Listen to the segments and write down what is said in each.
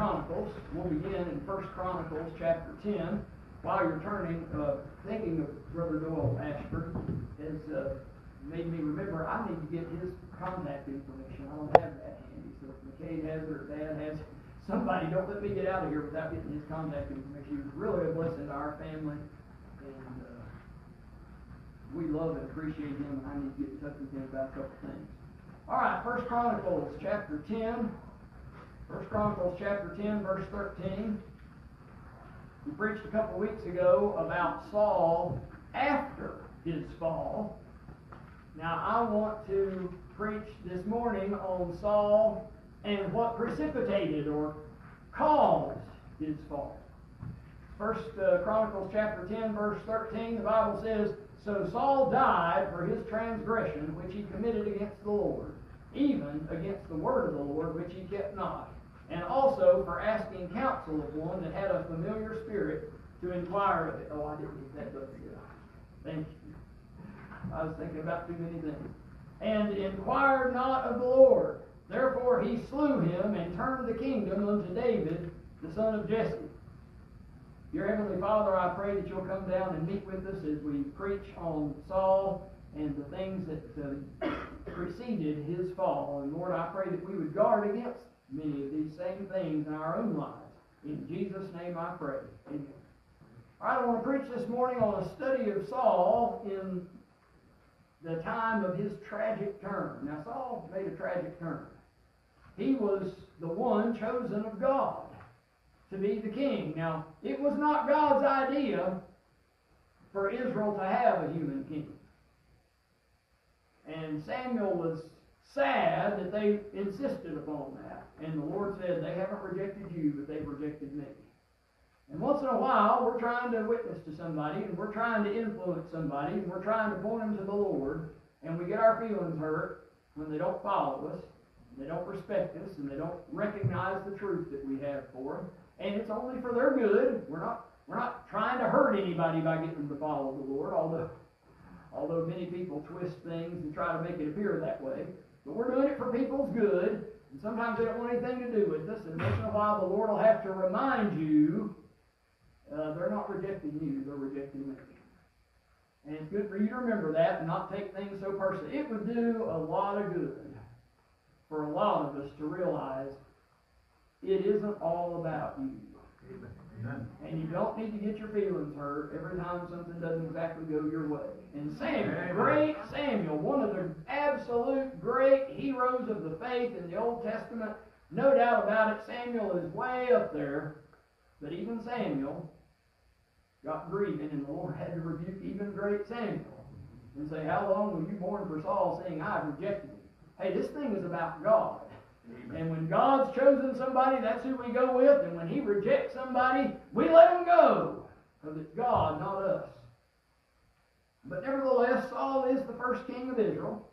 Chronicles. We'll begin in First Chronicles chapter 10. While you're turning, uh, thinking of Brother Doyle Ashford has uh, made me remember I need to get his contact information. I don't have that handy. So if McKay has it or Dad has it, somebody don't let me get out of here without getting his contact information. He was really a blessing to our family. And uh, we love and appreciate him, and I need to get in touch with him about a couple things. All right, First Chronicles chapter 10. First Chronicles chapter 10, verse 13. We preached a couple weeks ago about Saul after his fall. Now I want to preach this morning on Saul and what precipitated or caused his fall. First uh, Chronicles chapter 10, verse 13, the Bible says, So Saul died for his transgression which he committed against the Lord, even against the word of the Lord which he kept not and also for asking counsel of one that had a familiar spirit to inquire of it. Oh, I didn't need that book, I? Thank you. I was thinking about too many things. And inquired not of the Lord. Therefore he slew him and turned the kingdom unto David, the son of Jesse. Your Heavenly Father, I pray that you'll come down and meet with us as we preach on Saul and the things that uh, preceded his fall. And Lord, I pray that we would guard against many of these same things in our own lives. In Jesus' name I pray. Amen. All right, I want to preach this morning on a study of Saul in the time of his tragic turn. Now, Saul made a tragic turn. He was the one chosen of God to be the king. Now, it was not God's idea for Israel to have a human king. And Samuel was sad that they insisted upon that. And the Lord said, They haven't rejected you, but they've rejected me. And once in a while, we're trying to witness to somebody, and we're trying to influence somebody, and we're trying to point them to the Lord, and we get our feelings hurt when they don't follow us, they don't respect us, and they don't recognize the truth that we have for them. And it's only for their good. We're not we're not trying to hurt anybody by getting them to follow the Lord, although although many people twist things and try to make it appear that way. But we're doing it for people's good, and sometimes they don't want anything to do with us, and once in a while the Lord will have to remind you uh, they're not rejecting you, they're rejecting me. And it's good for you to remember that and not take things so personally. It would do a lot of good for a lot of us to realize it isn't all about you. Amen. And you don't need to get your feelings hurt every time something doesn't exactly go your way. And Samuel, Amen. great Samuel, one of the absolute great heroes of the faith in the Old Testament, no doubt about it, Samuel is way up there. But even Samuel got grieving, and the Lord had to rebuke even great Samuel and say, How long will you mourn for Saul, saying, I've rejected him? Hey, this thing is about God. And when God's chosen somebody, that's who we go with. And when He rejects somebody, we let them go. Because it's God, not us. But nevertheless, Saul is the first king of Israel.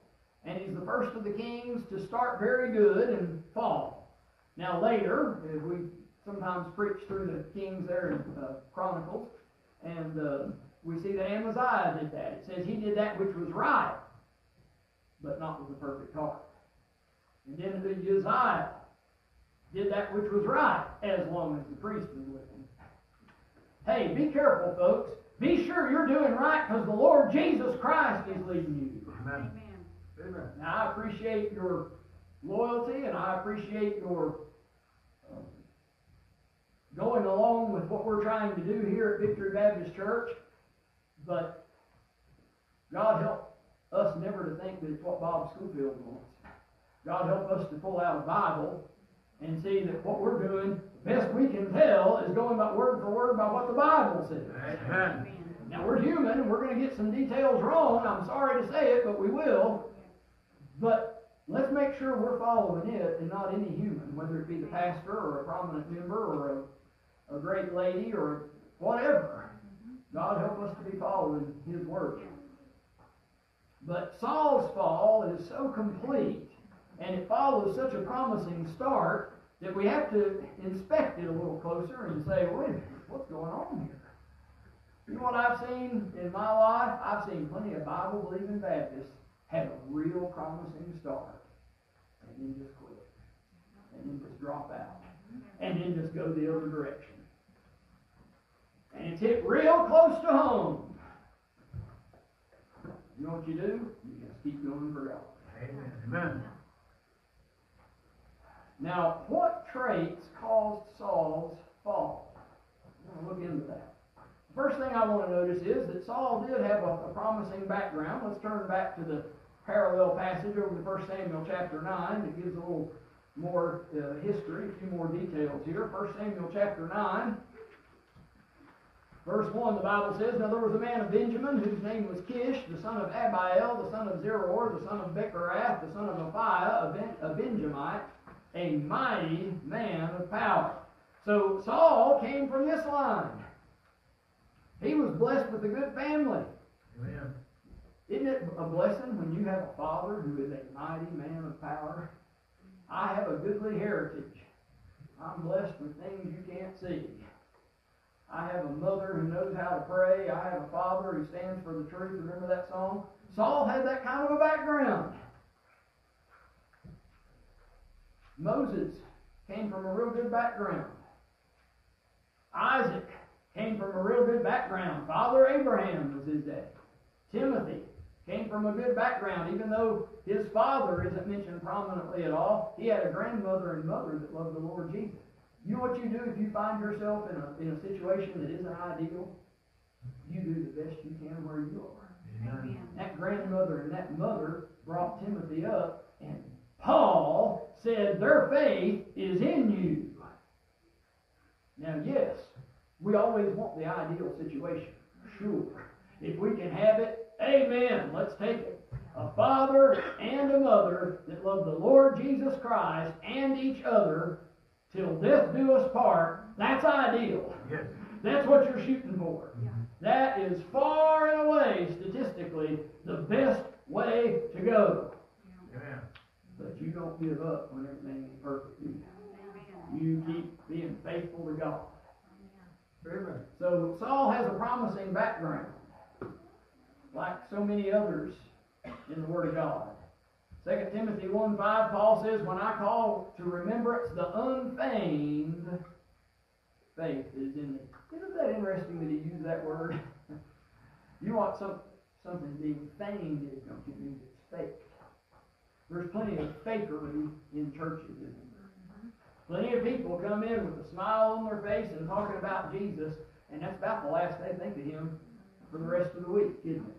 And he's the first of the kings to start very good and fall. Now, later, as we sometimes preach through the kings there in uh, Chronicles, and uh, we see that Amaziah did that. It says he did that which was right, but not with a perfect heart. And then the Uzziah did that which was right, as long as the priest was with him. Hey, be careful, folks. Be sure you're doing right because the Lord Jesus Christ is leading you. Amen. Amen. Now, I appreciate your loyalty and I appreciate your uh, going along with what we're trying to do here at Victory Baptist Church, but God help us never to think that it's what Bob Schofield wants. God help us to pull out a Bible and see that what we're doing, best we can tell, is going by word for word by what the Bible says. Amen. Now we're human and we're going to get some details wrong. I'm sorry to say it, but we will. But let's make sure we're following it and not any human, whether it be the pastor or a prominent member or a, a great lady or whatever. God help us to be following His word. But Saul's fall is so complete and it follows such a promising start that we have to inspect it a little closer and say, wait what's going on here? You know what I've seen in my life? I've seen plenty of Bible believing Baptists have a real promising start and then just quit and then just drop out. and then just go the other direction. And it's hit real close to home. You know what you do? You just keep going for God. Amen. Amen. Now, what traits caused Saul's fall? We'll look into that. First thing I want to notice is that Saul did have a, a promising background. Let's turn back to the parallel passage over to 1 Samuel chapter 9 It gives a little more uh, history, a few more details here. 1 Samuel chapter 9. Verse 1, the Bible says, Now there was a man of Benjamin whose name was Kish, the son of Abiel, the son of Zeror, the son of Becorath, the son of Aphiah, a Benjamite, a mighty man of power. So Saul came from this line. He was blessed with a good family. Amen. Isn't it a blessing when you have a father who is a mighty man of power? I have a goodly heritage. I'm blessed with things you can't see. I have a mother who knows how to pray. I have a father who stands for the truth. Remember that song? Saul had that kind of a background. Moses came from a real good background. Isaac came from a real good background. Father Abraham was his dad. Timothy came from a good background, even though his father isn't mentioned prominently at all. He had a grandmother and mother that loved the Lord Jesus. You know what you do if you find yourself in a, in a situation that isn't ideal? You do the best you can where you are. Amen. That grandmother and that mother brought Timothy up, and Paul said their faith is in you. Now, yes, we always want the ideal situation. Sure. If we can have it, amen. Let's take it. A father and a mother that love the Lord Jesus Christ and each other till death do us part, that's ideal. Yes. That's what you're shooting for. That is far and away, statistically, the best way to go. Amen. But you don't give up when everything ain't perfect. do You You keep being faithful to God. Amen. So Saul has a promising background, like so many others in the Word of God. 2 Timothy 1 5, Paul says, When I call to remembrance the unfeigned faith is in me. Isn't that interesting that he used that word? you want some, something being feigned, don't you? It means it's fake. There's plenty of fakery in churches? Plenty of people come in with a smile on their face and talking about Jesus, and that's about the last they think of him for the rest of the week, isn't it?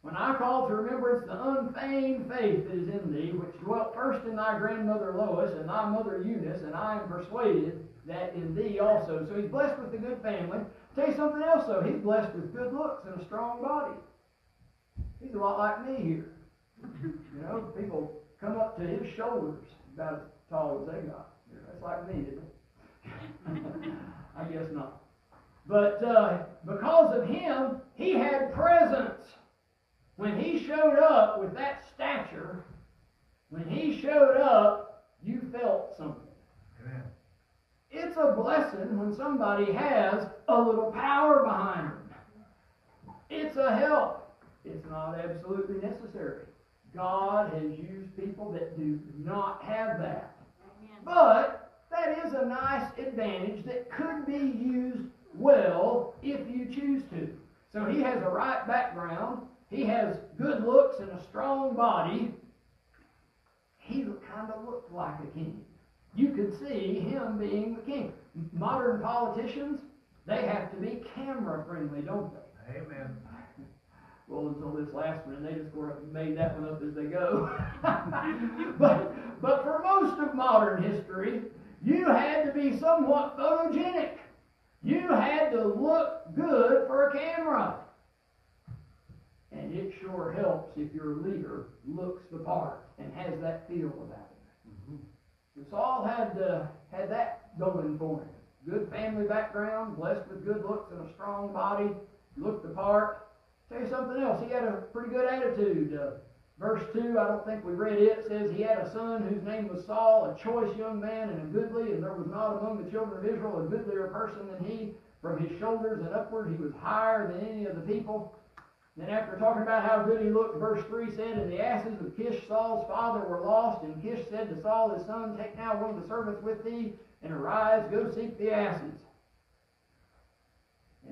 When I call to remembrance the unfeigned faith that is in thee, which dwelt first in thy grandmother Lois and thy mother Eunice, and I am persuaded that in thee also. So he's blessed with a good family. I'll tell you something else though, he's blessed with good looks and a strong body. He's a lot like me here. You know, people come up to his shoulders about as tall as they got. That's like me, isn't it? I guess not. But uh, because of him, he had presence. When he showed up with that stature, when he showed up, you felt something. Amen. It's a blessing when somebody has a little power behind them. It's a help. It's not absolutely necessary. God has used people that do not have that. But that is a nice advantage that could be used well if you choose to. So he has a right background. He has good looks and a strong body. He kind of looked like a king. You could see him being the king. Modern politicians, they have to be camera friendly, don't they? Amen. Well, until this last one, and they just sort of made that one up as they go. but, but for most of modern history, you had to be somewhat photogenic. You had to look good for a camera. And it sure helps if your leader looks the part and has that feel about him. So Saul had uh, had that going for him. Good family background, blessed with good looks and a strong body, looked the part. Tell you something else, he had a pretty good attitude. Uh, verse 2, I don't think we read it, says he had a son whose name was Saul, a choice young man and a goodly, and there was not among the children of Israel a goodlier person than he. From his shoulders and upward, he was higher than any of the people. Then after talking about how good he looked, verse 3 said, And the asses of Kish, Saul's father, were lost. And Kish said to Saul his son, Take now one of the servants with thee, and arise, go seek the asses.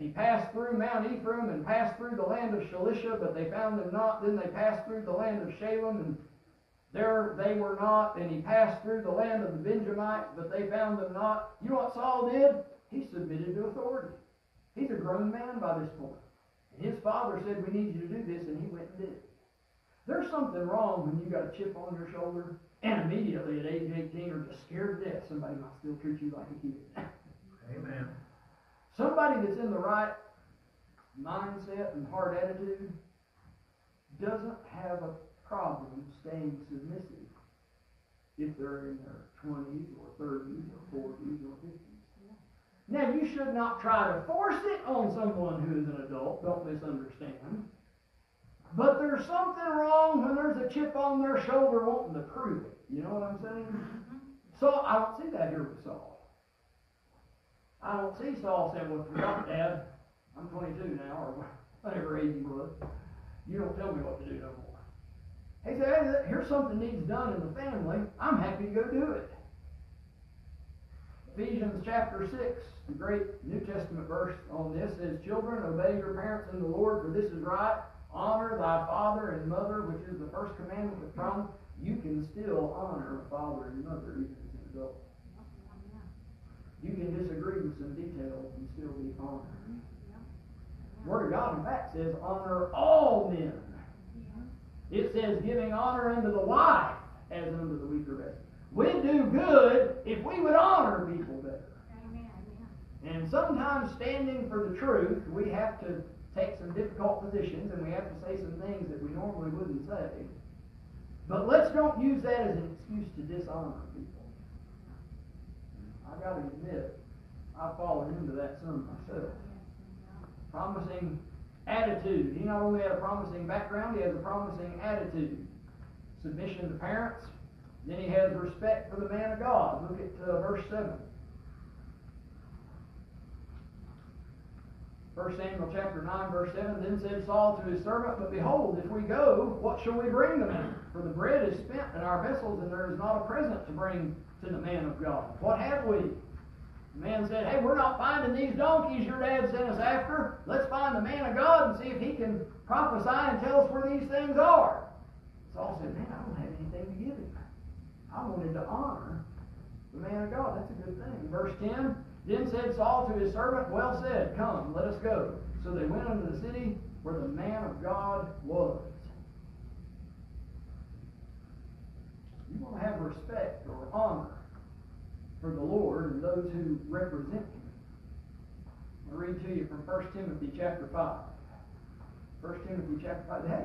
And he passed through Mount Ephraim and passed through the land of Shalisha, but they found them not. Then they passed through the land of Shalim, and there they were not. And he passed through the land of the Benjamites, but they found them not. You know what Saul did? He submitted to authority. He's a grown man by this point. And his father said, We need you to do this, and he went and did it. There's something wrong when you got a chip on your shoulder, and immediately at age 18 are just scared to death. Somebody might still treat you like a kid. Amen. Somebody that's in the right mindset and heart attitude doesn't have a problem staying submissive if they're in their 20s or 30s or 40s or 50s. Now, you should not try to force it on someone who is an adult, don't misunderstand. But there's something wrong when there's a chip on their shoulder wanting to prove it. You know what I'm saying? Mm-hmm. So I don't see that here with Saul. I don't see Saul saying, well, forgot Dad, I'm 22 now, or whatever age he was. You don't tell me what to do no more. He said, hey, here's something needs done in the family. I'm happy to go do it. Ephesians chapter 6, the great New Testament verse on this says, Children, obey your parents in the Lord, for this is right. Honor thy father and mother, which is the first commandment with promise. You can still honor father and mother even as an adult. You can disagree with some details and still be honored. Word of God, in fact, says honor all men. It says giving honor unto the wife as unto the weaker vessel. We'd do good if we would honor people better. And sometimes standing for the truth, we have to take some difficult positions and we have to say some things that we normally wouldn't say. But let's don't use that as an excuse to dishonor people. I gotta admit, I've fallen into that some myself. Promising attitude. He not only had a promising background, he has a promising attitude. Submission to parents. Then he has respect for the man of God. Look at uh, verse 7. 1 Samuel chapter 9, verse 7, Then said Saul to his servant, But behold, if we go, what shall we bring the man? For the bread is spent in our vessels, and there is not a present to bring to the man of God. What have we? The man said, Hey, we're not finding these donkeys your dad sent us after. Let's find the man of God and see if he can prophesy and tell us where these things are. Saul said, Man, I don't have anything to give him. I wanted to honor the man of God. That's a good thing. Verse 10 Then said Saul to his servant, Well said, come, let us go. So they went unto the city where the man of God was. You want to have respect or honor for the Lord and those who represent Him. I'll read to you from 1 Timothy chapter 5. 1 Timothy chapter 5. Hey,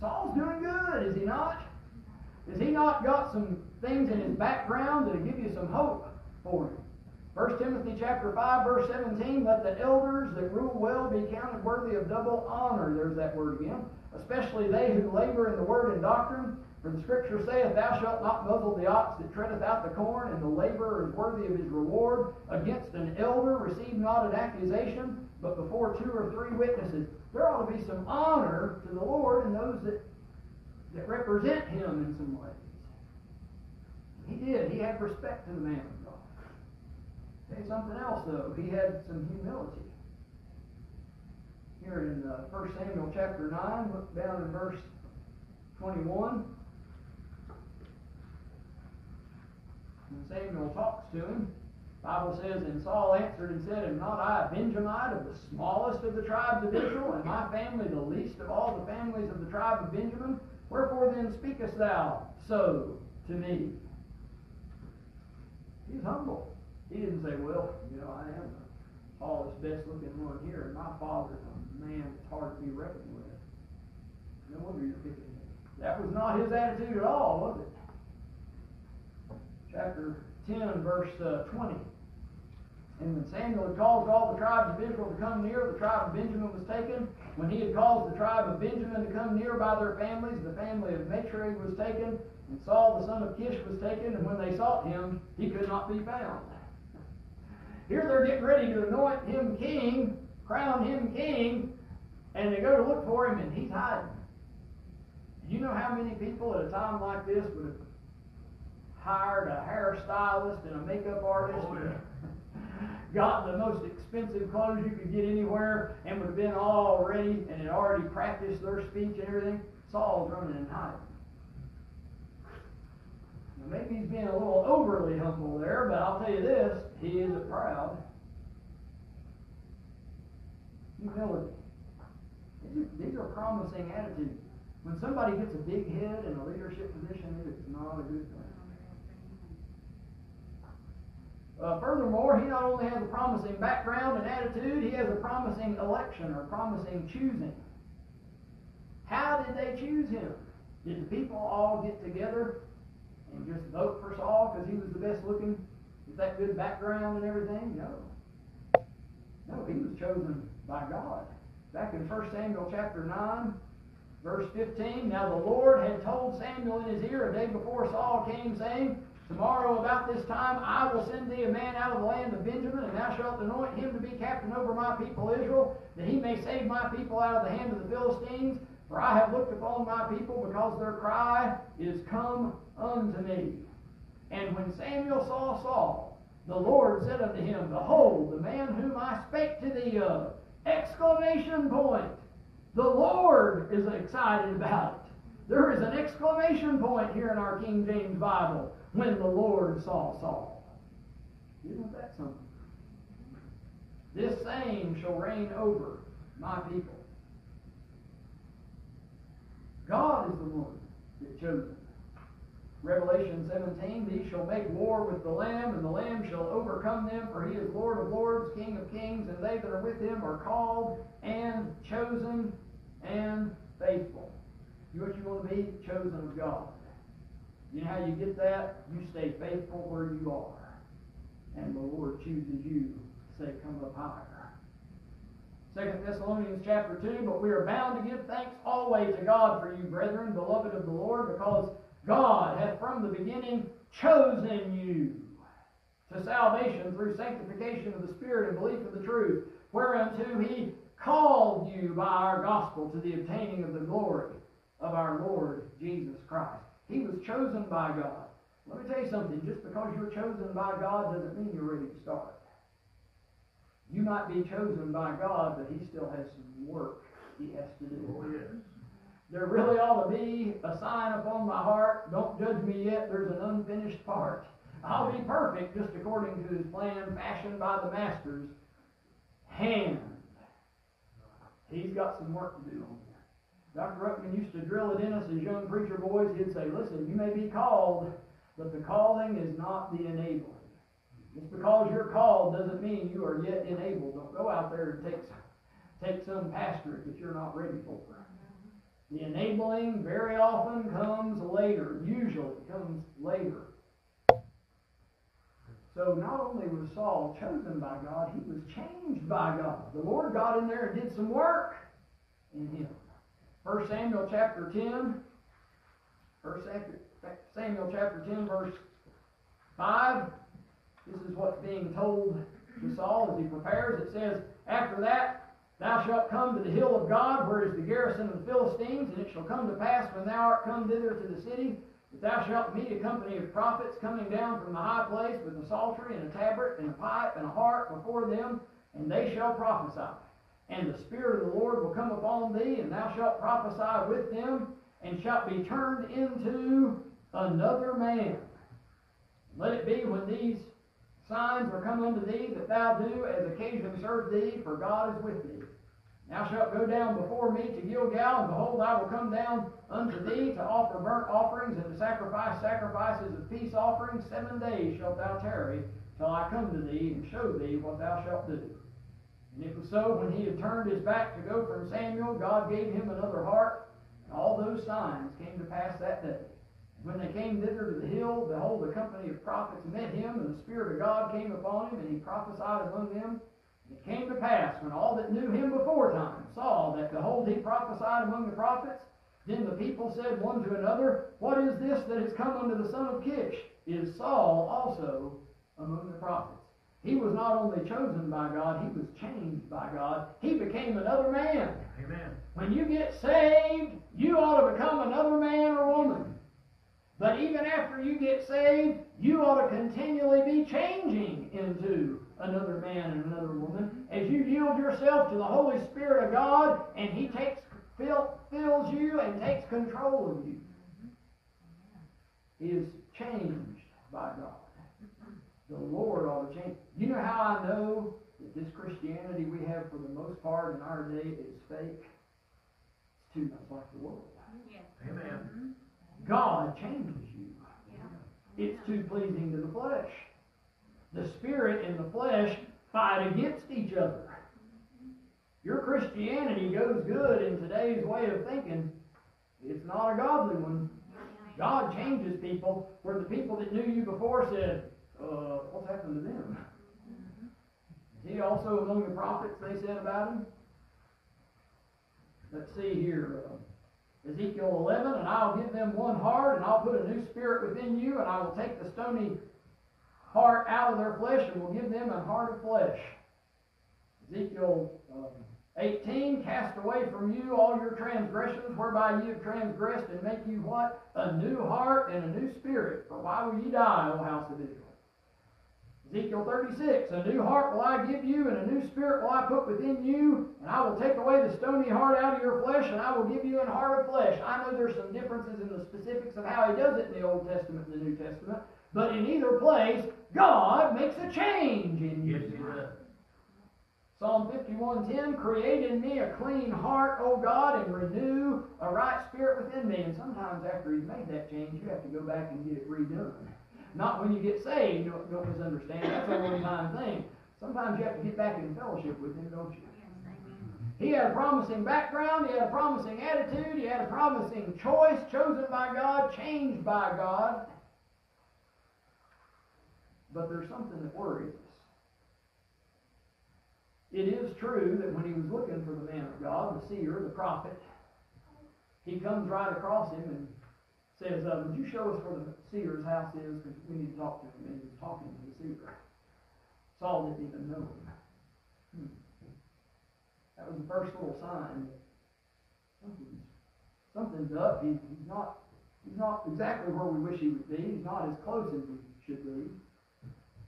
Saul's doing good, is he not? Has he not got some things in his background that'll give you some hope for him? 1 Timothy chapter 5, verse 17, let the elders that rule well be counted worthy of double honor. There's that word again. Especially they who labor in the word and doctrine. For the scripture saith, Thou shalt not muzzle the ox that treadeth out the corn, and the laborer is worthy of his reward. Against an elder receive not an accusation, but before two or three witnesses. There ought to be some honor to the Lord and those that, that represent him in some ways. He did. He had respect to the man of God. Say something else, though. He had some humility. Here in uh, 1 Samuel chapter 9, look down in verse 21. And Samuel talks to him. The Bible says, And Saul answered and said, Am not I a Benjamite of the smallest of the tribes of Israel, and my family the least of all the families of the tribe of Benjamin? Wherefore then speakest thou so to me? He's humble. He didn't say, Well, you know, I am the tallest, best looking one here, and my father's a man that's hard to be reckoned with. No wonder you're picking him. That was not his attitude at all, was it? Chapter 10, verse uh, 20. And when Samuel had caused all the tribes of Israel to come near, the tribe of Benjamin was taken. When he had caused the tribe of Benjamin to come near by their families, the family of Matri was taken, and Saul the son of Kish was taken, and when they sought him, he could not be found. Here they're getting ready to anoint him king, crown him king, And they go to look for him, and he's hiding. You know how many people at a time like this would have hired a hairstylist and a makeup artist? Oh, yeah. got the most expensive clothes you could get anywhere and would have been all ready and had already practiced their speech and everything. Saul's running and hiding. Now, maybe he's being a little overly humble there, but I'll tell you this, he isn't proud. Humility. These are, these are promising attitudes. When somebody gets a big head in a leadership position, it is not a good thing. Uh, furthermore, he not only has a promising background and attitude, he has a promising election or promising choosing. How did they choose him? Did the people all get together and just vote for Saul because he was the best looking, with that good background and everything? No. No, he was chosen by God. Back in 1 Samuel chapter 9, verse 15, Now the Lord had told Samuel in his ear a day before Saul came, saying, Tomorrow about this time I will send thee a man out of the land of Benjamin, and thou shalt anoint him to be captain over my people Israel, that he may save my people out of the hand of the Philistines. For I have looked upon my people, because their cry is come unto me. And when Samuel saw Saul, the Lord said unto him, Behold, the man whom I spake to thee of. Exclamation point. The Lord is excited about it. There is an exclamation point here in our King James Bible when the Lord saw Saul. Isn't that something? This same shall reign over my people. God is the one that chose him. Revelation 17, These shall make war with the Lamb, and the Lamb shall overcome them, for he is Lord of lords, King of kings, and they that are with him are called and chosen and faithful. You know what you want to be? Chosen of God. You know how you get that? You stay faithful where you are. And the Lord chooses you to say, Come up higher. Second Thessalonians chapter 2, but we are bound to give thanks always to God for you, brethren, beloved of the Lord, because God hath from the beginning chosen you to salvation through sanctification of the Spirit and belief of the truth, whereunto he called you by our gospel to the obtaining of the glory of our Lord Jesus Christ. He was chosen by God. Let me tell you something, just because you're chosen by God doesn't mean you're ready to start. You might be chosen by God, but He still has some work He has to do. Oh, yes. There really ought to be a sign upon my heart, don't judge me yet, there's an unfinished part. I'll be perfect just according to His plan fashioned by the Master's hand. He's got some work to do on. Dr. Ruckman used to drill it in us as young preacher boys. He'd say, listen, you may be called, but the calling is not the enabling. Just because you're called doesn't mean you are yet enabled. Don't go out there and take, take some pastorate that you're not ready for. The enabling very often comes later, usually comes later. So not only was Saul chosen by God, he was changed by God. The Lord got in there and did some work in him. 1 Samuel chapter 10, 1 Samuel chapter 10, verse 5. This is what's being told to Saul as he prepares. It says, After that, thou shalt come to the hill of God, where is the garrison of the Philistines, and it shall come to pass when thou art come thither to the city, that thou shalt meet a company of prophets coming down from the high place with a psaltery and a tabret and a pipe and a harp before them, and they shall prophesy. And the Spirit of the Lord will come upon thee, and thou shalt prophesy with them, and shalt be turned into another man. Let it be when these signs are come unto thee, that thou do as occasion serve thee, for God is with thee. Thou shalt go down before me to Gilgal, and behold, I will come down unto thee to offer burnt offerings and to sacrifice sacrifices of peace offerings. Seven days shalt thou tarry, till I come to thee and show thee what thou shalt do. And it was so when he had turned his back to go from Samuel, God gave him another heart, and all those signs came to pass that day. When they came thither to the hill, behold, a company of prophets met him, and the Spirit of God came upon him, and he prophesied among them. And it came to pass, when all that knew him before time saw that, behold, he prophesied among the prophets, then the people said one to another, What is this that is come unto the son of Kish? Is Saul also among the prophets? He was not only chosen by God, he was changed by God. He became another man. Amen. When you get saved, you ought to become another man or woman. But even after you get saved, you ought to continually be changing into another man and another woman as you yield yourself to the Holy Spirit of God and He takes fill, fills you and takes control of you. He is changed by God. The Lord ought to change. You know how I know that this Christianity we have for the most part in our day is fake? It's too much like the world. Yes. Amen. God changes you. Yeah. It's too pleasing to the flesh. The spirit and the flesh fight against each other. Your Christianity goes good in today's way of thinking. It's not a godly one. God changes people where the people that knew you before said, uh, what's happened to them? Is he also among the prophets they said about him? Let's see here. Uh, Ezekiel 11, and I'll give them one heart, and I'll put a new spirit within you, and I will take the stony heart out of their flesh, and will give them a heart of flesh. Ezekiel um, 18, cast away from you all your transgressions, whereby you have transgressed, and make you what? A new heart and a new spirit. For why will ye die, O house of Israel? Ezekiel 36, a new heart will I give you, and a new spirit will I put within you, and I will take away the stony heart out of your flesh, and I will give you an heart of flesh. I know there's some differences in the specifics of how he does it in the Old Testament and the New Testament, but in either place, God makes a change in you. Yes, he does. Psalm 51:10, create in me a clean heart, O God, and renew a right spirit within me. And sometimes after he's made that change, you have to go back and get it redone. Not when you get saved, don't, don't misunderstand. That's a one-time thing. Sometimes you have to get back in fellowship with him, don't you? He had a promising background, he had a promising attitude, he had a promising choice, chosen by God, changed by God. But there's something that worries us. It is true that when he was looking for the man of God, the seer, the prophet, he comes right across him and says, uh, Would you show us where the seer's house is? Because we need to talk to him. And he was talking to the seer. Saul didn't even know him. Hmm. That was the first little sign that something's, something's up. He's, he's not he's not exactly where we wish he would be. He's not as close as he should be.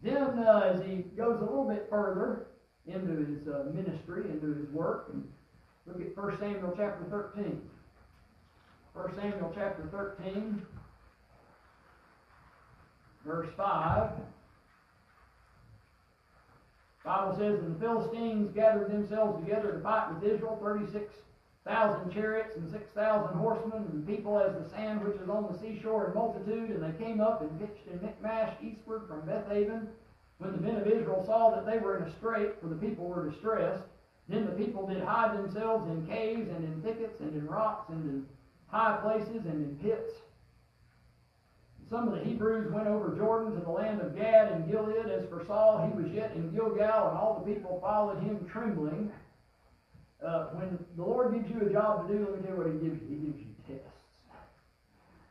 Then, uh, as he goes a little bit further into his uh, ministry, into his work, and look at 1 Samuel chapter 13. 1 Samuel chapter 13, verse 5. Bible says, And the Philistines gathered themselves together to fight with Israel, 36,000 chariots and 6,000 horsemen, and people as the sand which is on the seashore in multitude. And they came up and pitched in Michmash eastward from Bethaven. When the men of Israel saw that they were in a strait, for the people were distressed, then the people did hide themselves in caves and in thickets and in rocks and in high places and in pits. Some of the Hebrews went over Jordan to the land of Gad and Gilead. As for Saul, he was yet in Gilgal, and all the people followed him trembling. Uh, when the Lord gives you a job to do, let me tell you what He gives you. He gives you tests.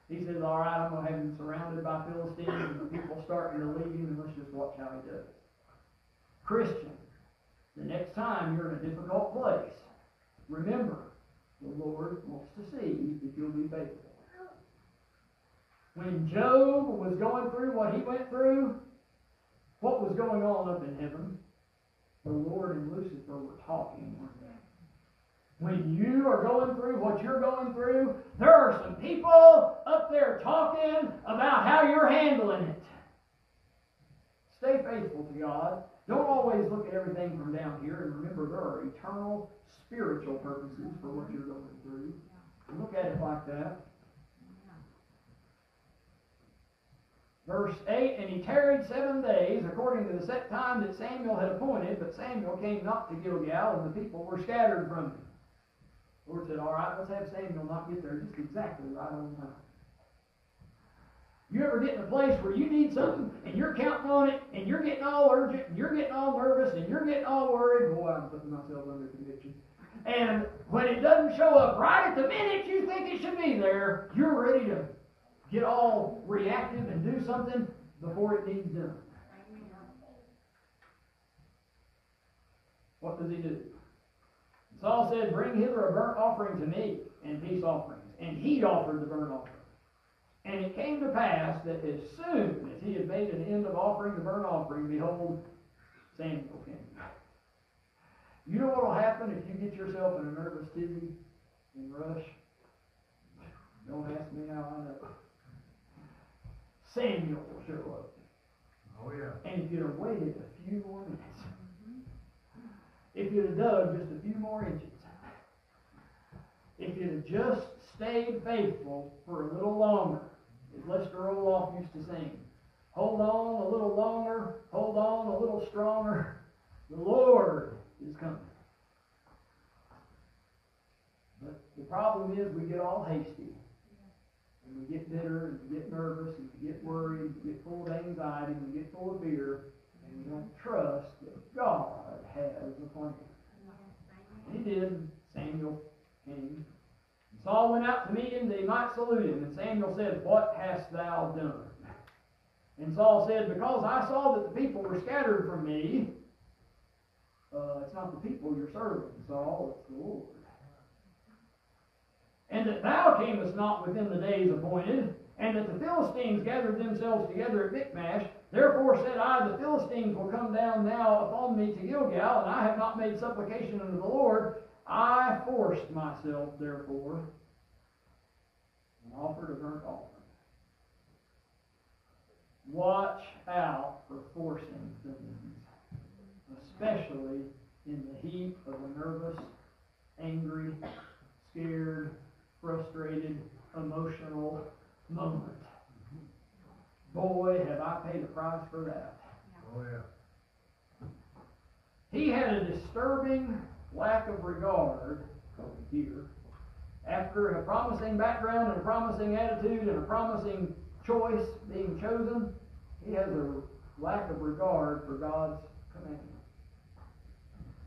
He says, "All right, I'm going to have him surrounded by Philistines, and the people starting to leave him, and let's just watch how he does." Christian, the next time you're in a difficult place, remember the Lord wants to see if you'll be faithful. When Job was going through what he went through, what was going on up in heaven? The Lord and Lucifer were talking? When you are going through what you're going through, there are some people up there talking about how you're handling it. Stay faithful to God. Don't always look at everything from down here, and remember there are eternal spiritual purposes for what you're going through. Look at it like that. Verse 8, And he tarried seven days, according to the set time that Samuel had appointed, but Samuel came not to Gilgal, and the people were scattered from him. The Lord said, All right, let's have Samuel not get there just exactly right on time. You ever get in a place where you need something and you're counting on it and you're getting all urgent and you're getting all nervous and you're getting all worried? Boy, I'm putting myself under conviction. And when it doesn't show up right at the minute you think it should be there, you're ready to get all reactive and do something before it needs done. What does he do? Saul said, Bring hither a burnt offering to me, and peace offerings. And he offered the burnt offering. And it came to pass that as soon as he had made an end of offering the burnt offering, behold, Samuel came. You know what will happen if you get yourself in a nervous tizzy and rush? Don't ask me how I know. Samuel will show up. Oh, yeah. And if you'd have waited a few more minutes, if you'd have dug just a few more inches, if you'd have just stayed faithful for a little longer, as Lester Roloff used to sing, hold on a little longer, hold on a little stronger, the Lord is coming. But the problem is we get all hasty. And we get bitter, and we get nervous, and we get worried, and we get full of anxiety, and we get full of fear, and we don't trust that God has a plan. And he did. Samuel came. And Saul went out to meet him that he might salute him. And Samuel said, What hast thou done? And Saul said, Because I saw that the people were scattered from me. Uh, it's not the people you're serving, Saul, it's the Lord. And that thou camest not within the days appointed, and that the Philistines gathered themselves together at Michmash. Therefore said I, the Philistines will come down now upon me to Gilgal, and I have not made supplication unto the Lord. I forced myself, therefore, and offered a burnt offering. Watch out for forcing things, especially in the heat of a nervous, angry, scared, frustrated, emotional moment. Boy, have I paid a price for that. Oh, yeah. He had a disturbing lack of regard here. After a promising background and a promising attitude and a promising choice being chosen, he has a lack of regard for God's commandment.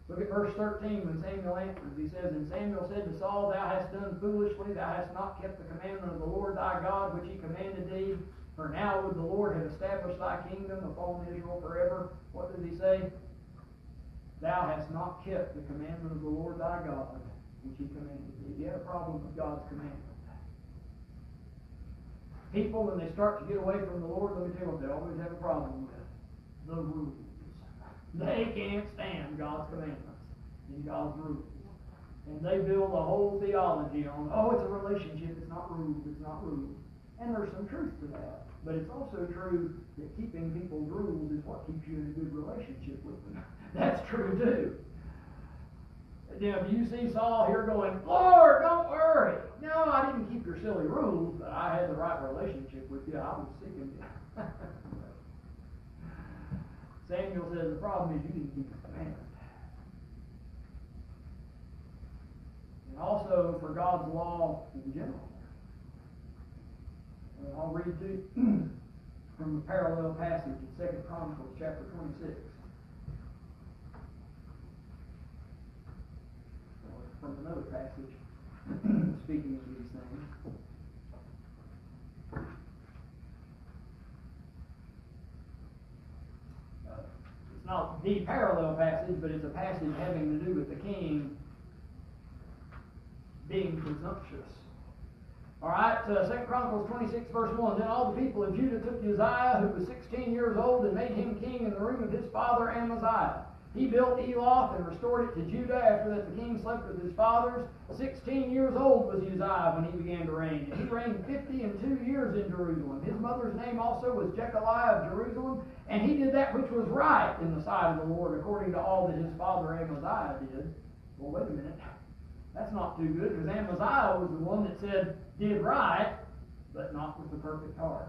Look at verse 13 when Samuel answers. He says, And Samuel said to Saul, Thou hast done foolishly, thou hast not kept the commandment of the Lord thy God, which he commanded thee. For now would the Lord have established thy kingdom upon Israel forever. What does he say? Thou hast not kept the commandment of the Lord thy God, which he commanded thee. You have a problem with God's commandment. People, when they start to get away from the Lord, let me tell you what they always have a problem with. The rules. They can't stand God's commandments and God's rules. And they build a whole theology on, oh, it's a relationship, it's not rules, it's not rules. And there's some truth to that. But it's also true that keeping people's rules is what keeps you in a good relationship with them. That's true too. Now, do you see Saul here going, Lord, don't worry. No, I didn't keep your silly rules, but I had the right relationship with you. I was seeking you. Samuel says the problem is you didn't keep the. And also for God's law in general. I'll read to you from a parallel passage in Second Chronicles chapter 26. Or From another passage speaking of these things. Uh, It's not the parallel passage, but it's a passage having to do with the king being presumptuous. All right, uh, Second Chronicles 26, verse 1. Then all the people of Judah took Uzziah, who was 16 years old, and made him king in the room of his father Amaziah. He built Eloth and restored it to Judah after that the king slept with his fathers. 16 years old was Uzziah when he began to reign. And he reigned 50 and two years in Jerusalem. His mother's name also was Jecoliah of Jerusalem. And he did that which was right in the sight of the Lord, according to all that his father Amaziah did. Well, wait a minute. That's not too good, because Amaziah was the one that said, did right, but not with the perfect heart.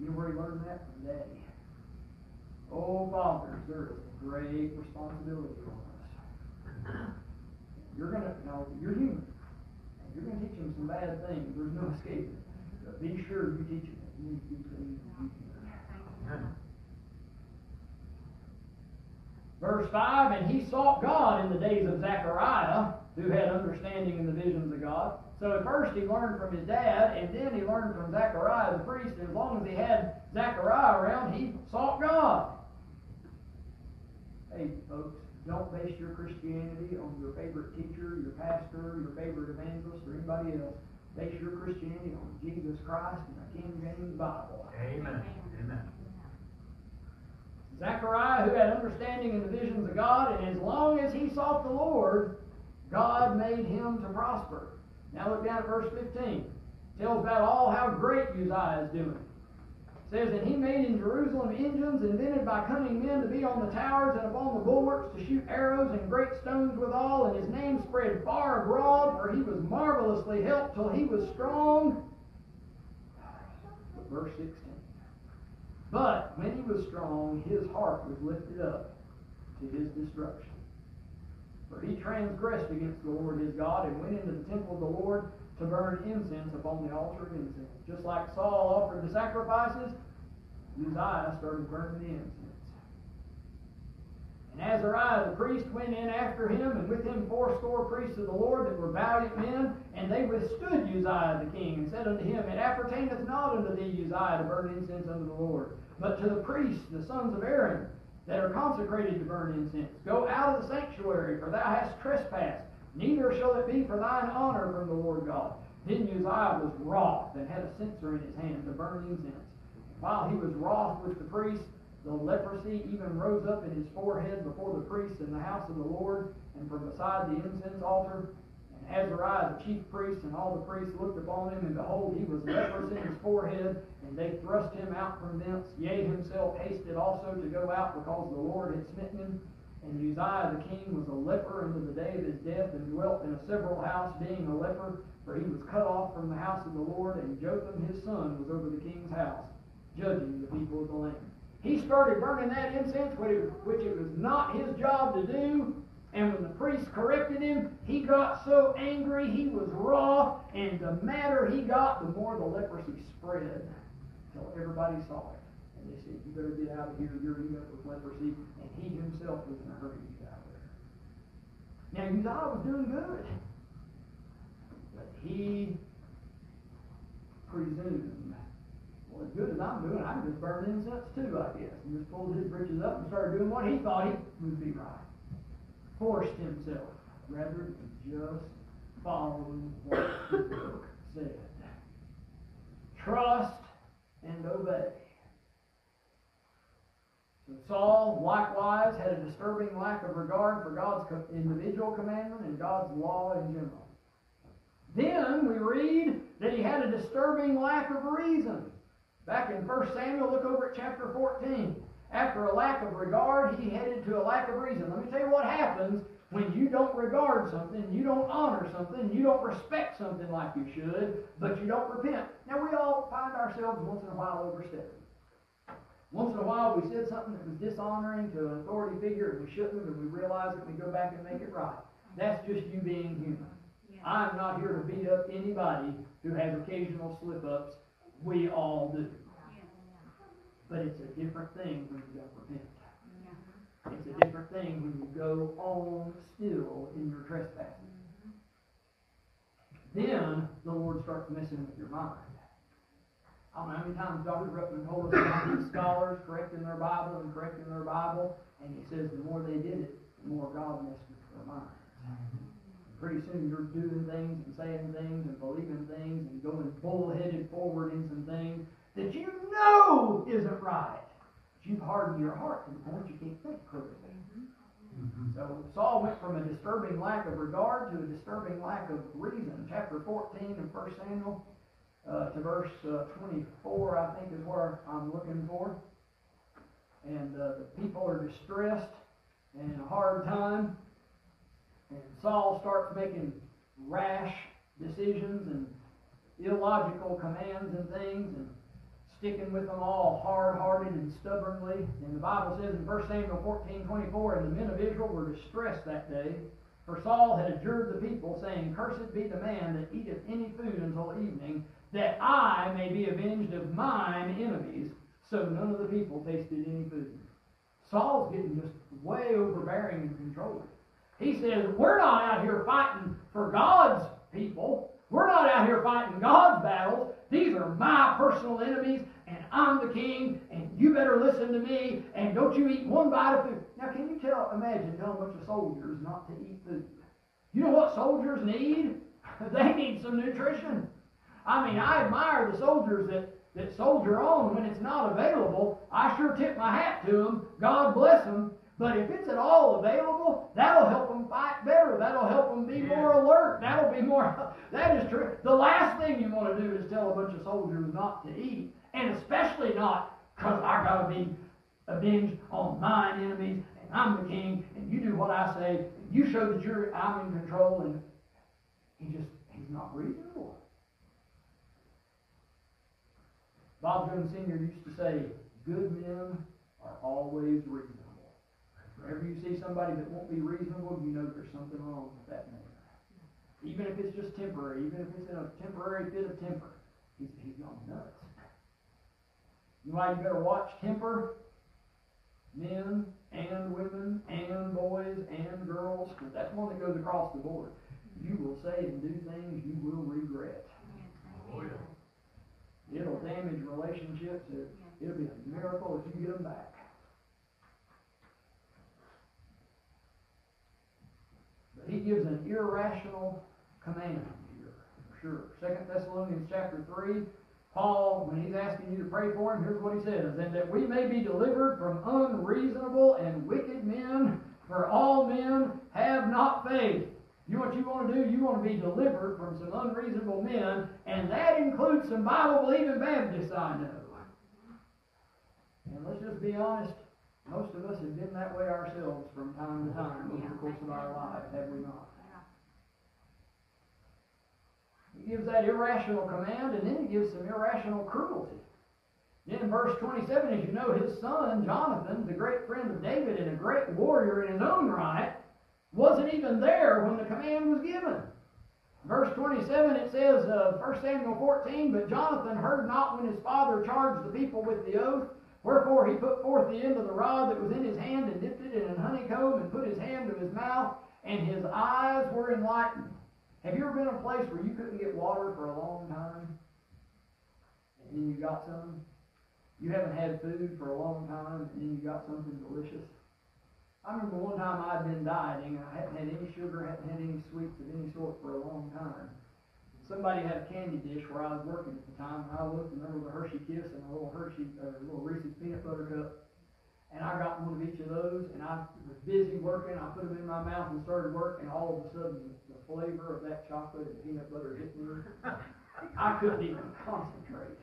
You know where he learned that? From daddy. Oh, fathers, there is great responsibility on us. You're gonna, now, you're human. You're gonna teach them some bad things. There's no escaping. But be sure you teach them. You. Verse 5, and he sought God in the days of Zechariah, who had understanding in the visions of God. So at first he learned from his dad, and then he learned from Zechariah the priest. And as long as he had Zechariah around, he sought God. Hey, folks, Don't base your Christianity on your favorite teacher, your pastor, your favorite evangelist, or anybody else. Base your Christianity on Jesus Christ and the King James Bible. Amen. Amen. Zechariah, who had understanding in the visions of God, and as long as he sought the Lord, God made him to prosper. Now look down at verse 15. It tells about all how great Uzziah is doing. Says, And he made in Jerusalem engines invented by cunning men to be on the towers and upon the bulwarks to shoot arrows and great stones withal, and his name spread far abroad, for he was marvelously helped till he was strong. Verse 16. But when he was strong, his heart was lifted up to his destruction. For he transgressed against the Lord his God and went into the temple of the Lord to burn incense upon the altar of incense. Just like Saul offered the sacrifices, Uzziah started burning the incense. And Azariah the priest went in after him, and with him fourscore priests of the Lord that were valiant men, and they withstood Uzziah the king, and said unto him, It appertaineth not unto thee, Uzziah, to burn incense unto the Lord, but to the priests, the sons of Aaron, that are consecrated to burn incense. Go out of the sanctuary, for thou hast trespassed, neither shall it be for thine honor from the Lord God. Then Uzziah was wroth, and had a censer in his hand to burn incense. While he was wroth with the priests, the leprosy even rose up in his forehead before the priests in the house of the Lord, and from beside the incense altar. And Azariah the chief priest and all the priests looked upon him, and behold, he was leprous in his forehead, and they thrust him out from thence. Yea, himself hasted also to go out, because the Lord had smitten him. And Uzziah the king was a leper unto the day of his death, and dwelt in a several house, being a leper, for he was cut off from the house of the Lord, and Jotham his son was over the king's house, judging the people of the land. He started burning that incense, which it was not his job to do. And when the priest corrected him, he got so angry, he was wroth, and the madder he got, the more the leprosy spread until everybody saw it. And they said, You better get out of here, you're up with leprosy. And he himself was in a hurry to get out of there. Now, he thought Uzziah was doing good. But he presumed well, as good as I'm doing, I can just burn incense too, I guess. And just pulled his britches up and started doing what he thought he would be right. Forced himself rather than just following what the book said. Trust and obey. Saul likewise had a disturbing lack of regard for God's individual commandment and God's law in general. Then we read that he had a disturbing lack of reason. Back in 1 Samuel, look over at chapter 14. After a lack of regard, he headed to a lack of reason. Let me tell you what happens when you don't regard something, you don't honor something, you don't respect something like you should, but you don't repent. Now, we all find ourselves once in a while overstepping. Once in a while, we said something that was dishonoring to an authority figure, and we shouldn't and we realize it, and we go back and make it right. That's just you being human. I'm not here to beat up anybody who has occasional slip ups. We all do. But it's a different thing when you don't repent. It's a different thing when you go on still in your trespassing. Mm-hmm. Then the Lord starts messing with your mind. I don't know how many times Dr. Ruckman told us about these scholars correcting their Bible and correcting their Bible, and he says the more they did it, the more God messed with their minds. Pretty soon you're doing things and saying things and believing things and going bullheaded forward in some things that you know isn't right. But you've hardened your heart to the point you can't think correctly. So Saul went from a disturbing lack of regard to a disturbing lack of reason. Chapter 14 of 1 Samuel uh, to verse uh, 24, I think, is where I'm looking for. And uh, the people are distressed and in a hard time. And Saul starts making rash decisions and illogical commands and things and sticking with them all hard-hearted and stubbornly. And the Bible says in 1 Samuel 14, 24, And the men of Israel were distressed that day, for Saul had adjured the people, saying, Cursed be the man that eateth any food until evening, that I may be avenged of mine enemies. So none of the people tasted any food. Saul's getting just way overbearing and controlling. He says, We're not out here fighting for God's people. We're not out here fighting God's battles. These are my personal enemies, and I'm the king, and you better listen to me, and don't you eat one bite of food. Now, can you tell, imagine telling a bunch of soldiers not to eat food? You know what soldiers need? they need some nutrition. I mean, I admire the soldiers that, that soldier on when it's not available. I sure tip my hat to them. God bless them. But if it's at all available, that'll help them fight better. That'll help them be more alert. That'll be more. That is true. The last thing you want to do is tell a bunch of soldiers not to eat, and especially not because I got to be avenged on mine enemies, and I'm the king, and you do what I say, and you show that you're I'm in control, and he just he's not reasonable. Bob Jones Sr. used to say, "Good men are always reasonable." Whenever you see somebody that won't be reasonable, you know there's something wrong with that man. Even if it's just temporary, even if it's in a temporary fit of temper, he's, he's gone nuts. You might better watch temper? Men and women and boys and girls, because that's one that goes across the board. You will say and do things you will regret. Oh, yeah. It'll damage relationships. It, it'll be a miracle if you get them back. But he gives an irrational command here, for sure. Second Thessalonians chapter three, Paul, when he's asking you to pray for him, here's what he says, and that we may be delivered from unreasonable and wicked men, for all men have not faith. You know what you want to do? You want to be delivered from some unreasonable men, and that includes some Bible believing Baptists I know. And let's just be honest, most of us have been that way ourselves from time to time over the course of our life, have we not? He gives that irrational command, and then he gives some irrational cruelty. Then in verse 27, as you know, his son, Jonathan, the great friend of David and a great warrior in his own right, wasn't even there when the command was given. Verse 27, it says, uh, 1 Samuel 14, But Jonathan heard not when his father charged the people with the oath. Wherefore he put forth the end of the rod that was in his hand, and dipped it in an honeycomb, and put his hand to his mouth, and his eyes were enlightened. Have you ever been in a place where you couldn't get water for a long time? And then you got some? You haven't had food for a long time, and then you got something delicious? I remember one time I'd been dieting, I hadn't had any sugar, hadn't had any sweets of any sort for a long time. Somebody had a candy dish where I was working at the time, I looked and there was a Hershey Kiss and a little Hershey, a little Reese's peanut butter cup. And I got one of each of those, and I was busy working, I put them in my mouth and started working, all of a sudden, the flavor of that chocolate and peanut butter hit me. I couldn't even concentrate.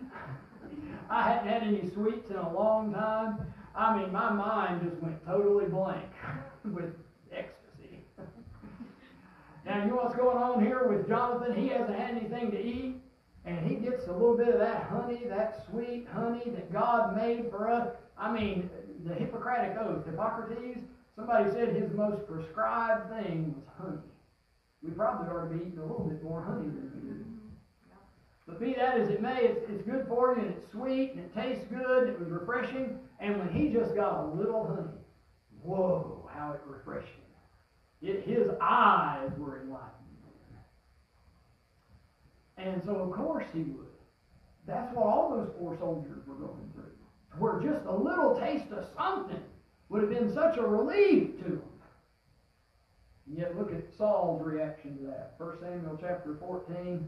I hadn't had any sweets in a long time. I mean, my mind just went totally blank with ecstasy. now, you know what's going on here with Jonathan? He hasn't had anything to eat, and he gets a little bit of that honey, that sweet honey that God made for us. I mean, the Hippocratic Oath, Hippocrates, somebody said his most prescribed thing was honey. We probably ought to be eating a little bit more honey than we do. But be that as it may, it's, it's good for you and it's sweet and it tastes good. And it was refreshing. And when he just got a little honey, whoa, how it refreshed him. It, his eyes were enlightened. And so, of course, he would. That's what all those poor soldiers were going through. Where just a little taste of something would have been such a relief to them. And yet, look at Saul's reaction to that. 1 Samuel chapter 14.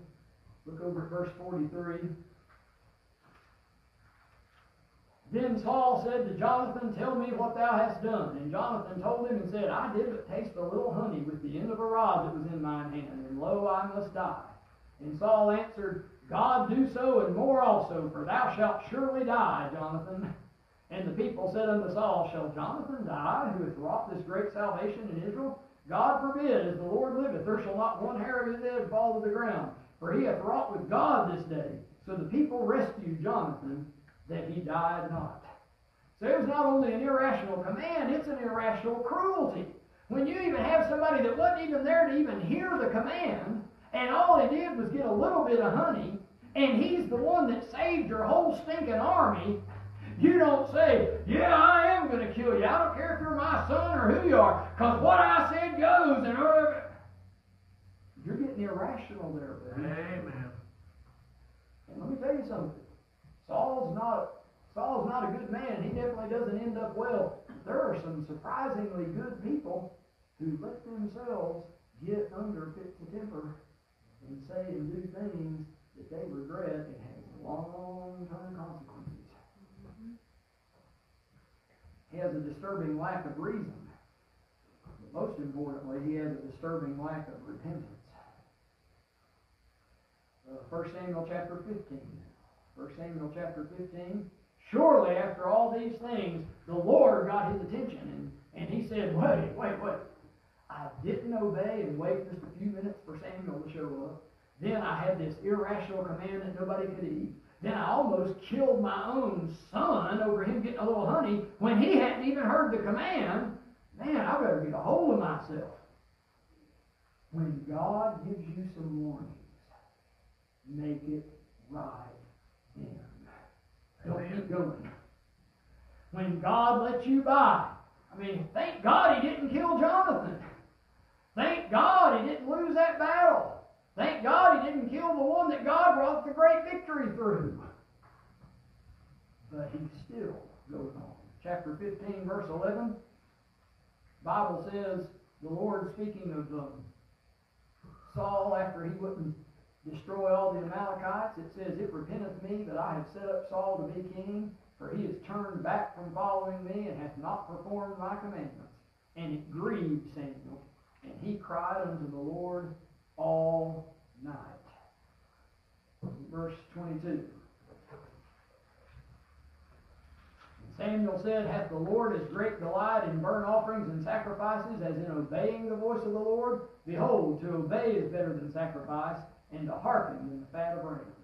Look over verse 43. Then Saul said to Jonathan, Tell me what thou hast done. And Jonathan told him and said, I did but taste a little honey with the end of a rod that was in mine hand, and lo, I must die. And Saul answered, God do so and more also, for thou shalt surely die, Jonathan. And the people said unto Saul, Shall Jonathan die, who hath wrought this great salvation in Israel? God forbid, as the Lord liveth, there shall not one hair of his head fall to the ground. For he hath wrought with God this day. So the people rescued Jonathan, that he died not. So it was not only an irrational command, it's an irrational cruelty. When you even have somebody that wasn't even there to even hear the command, and all he did was get a little bit of honey, and he's the one that saved your whole stinking army, you don't say, Yeah, I am going to kill you. I don't care if you're my son or who you are, because what I said goes. And you're getting irrational there, buddy. Amen. And let me tell you something. Saul's not Saul's not a good man. He definitely doesn't end up well. There are some surprisingly good people who let themselves get under fit to temper and say and do things that they regret and have long-term consequences. He has a disturbing lack of reason. But most importantly, he has a disturbing lack of repentance. Uh, 1 Samuel chapter 15. 1 Samuel chapter 15. Surely after all these things, the Lord got his attention and, and he said, Wait, wait, wait. I didn't obey and wait just a few minutes for Samuel to show up. Then I had this irrational command that nobody could eat. Then I almost killed my own son over him getting a little honey when he hadn't even heard the command. Man, I better get a hold of myself. When God gives you some warnings, make it right Don't keep going. When God lets you by, I mean, thank God he didn't kill Jonathan. Thank God he didn't lose that battle. Thank God he didn't kill the one that God brought the great victory through. But he still goes on. Chapter 15, verse 11. Bible says, the Lord speaking of um, Saul after he wouldn't destroy all the Amalekites, it says, It repenteth me that I have set up Saul to be king, for he has turned back from following me and hath not performed my commandments. And it grieved Samuel, and he cried unto the Lord all night. Verse 22. Samuel said, Hath the Lord as great delight in burnt offerings and sacrifices as in obeying the voice of the Lord? Behold, to obey is better than sacrifice, and to hearken than the fat of rams.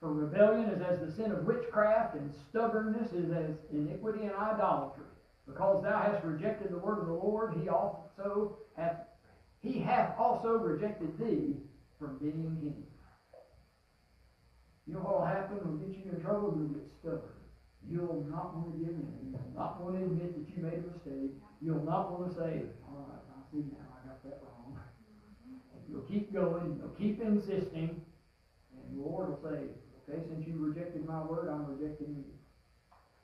For rebellion is as the sin of witchcraft, and stubbornness is as iniquity and idolatry. Because thou hast rejected the word of the Lord, he also hath he hath also rejected thee from being king. You know what will happen when get you in trouble? You'll get stubborn. You'll not want to give in. You'll not want to admit that you made a mistake. You'll not want to say, all right, I see now, I got that wrong. You'll keep going, you'll keep insisting, and the Lord will say, okay, since you rejected my word, I'm rejecting you.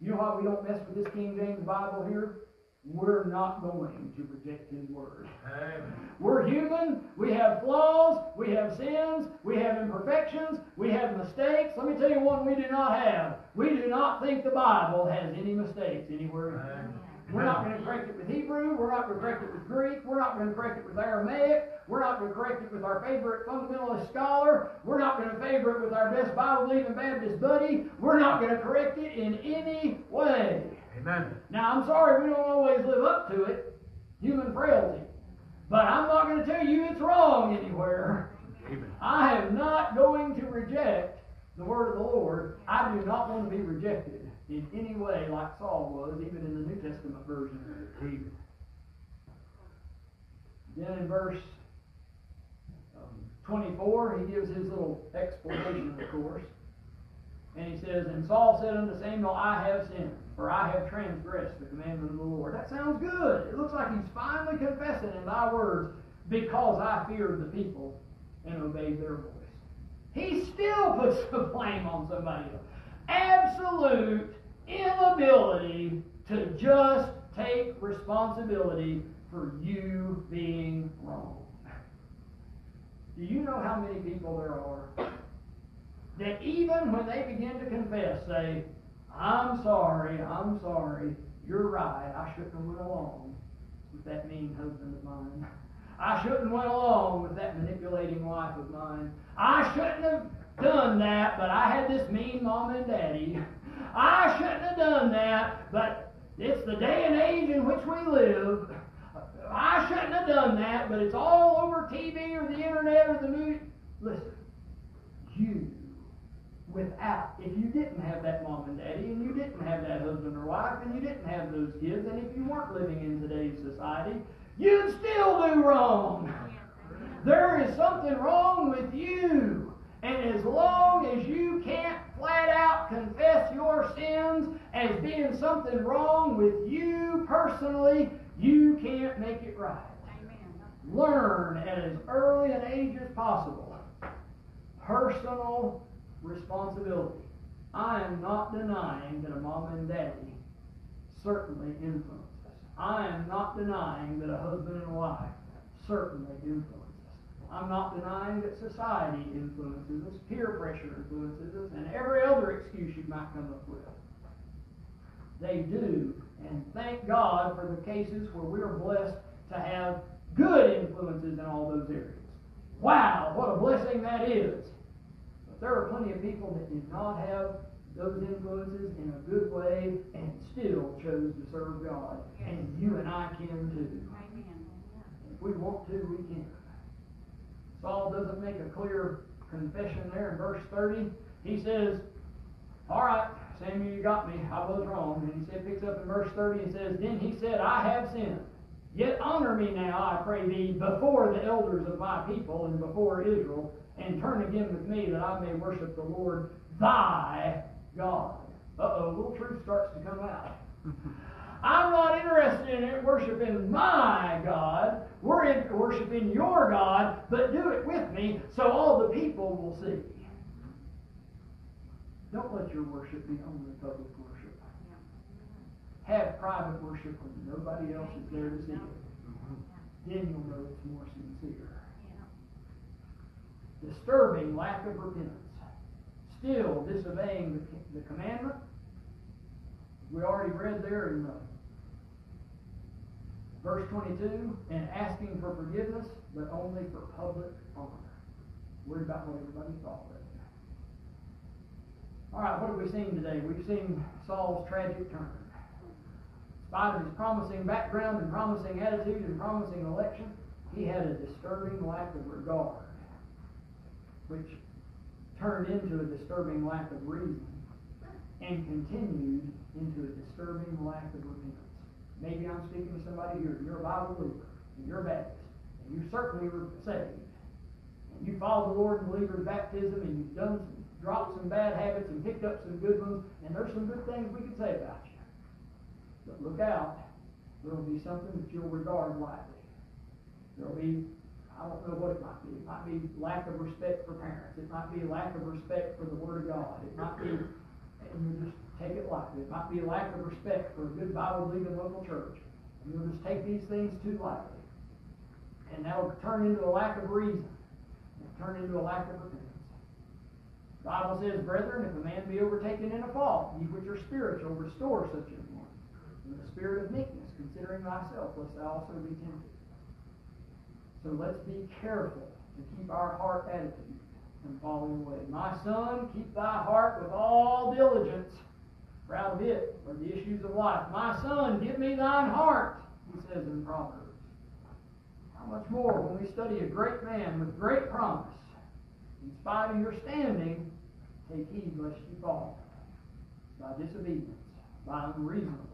You know why we don't mess with this King James Bible here? We're not going to reject His word. Amen. We're human. We have flaws. We have sins. We have imperfections. We have mistakes. Let me tell you one we do not have. We do not think the Bible has any mistakes anywhere in it. Amen. We're not going to correct it with Hebrew. We're not going to correct it with Greek. We're not going to correct it with Aramaic. We're not going to correct it with our favorite fundamentalist scholar. We're not going to favor it with our best Bible believing Baptist buddy. We're not going to correct it in any way. Amen. Now, I'm sorry we don't always live up to it. Human frailty. But I'm not going to tell you it's wrong anywhere. Amen. I am not going to reject the word of the Lord. I do not want to be rejected in any way like Saul was, even in the New Testament version. Amen. Then in verse um, 24, he gives his little explanation, of course. And he says, And Saul said unto Samuel, I have sinned, for I have transgressed the commandment of the Lord. That sounds good. It looks like he's finally confessing in thy words, because I feared the people and obeyed their voice. He still puts the blame on somebody else. Absolute inability to just take responsibility for you being wrong. Do you know how many people there are that even when they begin to confess say, I'm sorry, I'm sorry, you're right, I shouldn't have went along with that mean husband of mine. I shouldn't have went along with that manipulating wife of mine. I shouldn't have done that, but I had this mean mom and daddy. I shouldn't have done that, but it's the day and age in which we live. I shouldn't have done that, but it's all over TV or the internet or the news. Listen, you, without, if you didn't have that mom and daddy, and you didn't have that husband or wife, and you didn't have those kids, and if you weren't living in today's society, you'd still do wrong. There is something wrong with you. And as long as you can't flat out confess your sins as being something wrong with you personally, you can't make it right. Learn at as early an age as possible personal responsibility. I am not denying that a mom and daddy certainly influence us. I am not denying that a husband and a wife certainly influence. I'm not denying that society influences us, peer pressure influences us, and every other excuse you might come up with. They do, and thank God for the cases where we are blessed to have good influences in all those areas. Wow, what a blessing that is! But there are plenty of people that did not have those influences in a good way and still chose to serve God. And you and I can too. Amen. If we want to, we can. Saul doesn't make a clear confession there in verse 30. He says, All right, Samuel, you got me. I was wrong. And he said, picks up in verse 30 and says, Then he said, I have sinned. Yet honor me now, I pray thee, before the elders of my people and before Israel, and turn again with me that I may worship the Lord thy God. Uh oh, a little truth starts to come out. I'm not interested in worshiping my God. We're in worshiping your God, but do it with me so all the people will see. Don't let your worship be only public worship. Have private worship when nobody else is there to see it. Then you'll know it's more sincere. Disturbing lack of repentance. Still disobeying the, the commandment. We already read there in uh, verse 22, and asking for forgiveness, but only for public honor. Worried about what everybody thought of it. All right, what have we seen today? We've seen Saul's tragic turn. Despite his promising background and promising attitude and promising election, he had a disturbing lack of regard, which turned into a disturbing lack of reason and continued into a disturbing lack of repentance. Maybe I'm speaking to somebody here, you're a Bible believer, and you're a Baptist, and you certainly were saved. And you followed the Lord and believe in baptism, and you've done some, dropped some bad habits and picked up some good ones, and there's some good things we could say about you. But look out, there'll be something that you'll regard lightly. There'll be, I don't know what it might be. It might be lack of respect for parents. It might be lack of respect for the Word of God. It might be, and you just take it lightly. It might be a lack of respect for a good Bible believing local church. You'll just take these things too lightly. And that'll turn into a lack of reason. It'll turn into a lack of repentance. The Bible says, Brethren, if a man be overtaken in a fault, ye which are spiritual, restore such an one. In the spirit of meekness, considering thyself, lest thou also be tempted. So let's be careful to keep our heart attitude from falling away. My son, keep thy heart with all diligence, out of it are the issues of life. My son, give me thine heart, he says in Proverbs. How much more when we study a great man with great promise? In spite of your standing, take heed lest you fall by disobedience, by unreasonableness,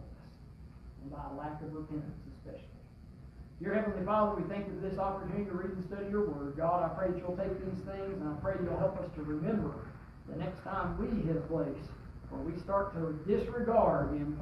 and by lack of repentance especially. Dear Heavenly Father, we thank you for this opportunity to read and study your word. God, I pray that you'll take these things and I pray you'll help us to remember the next time we hit a place where we start to disregard the importance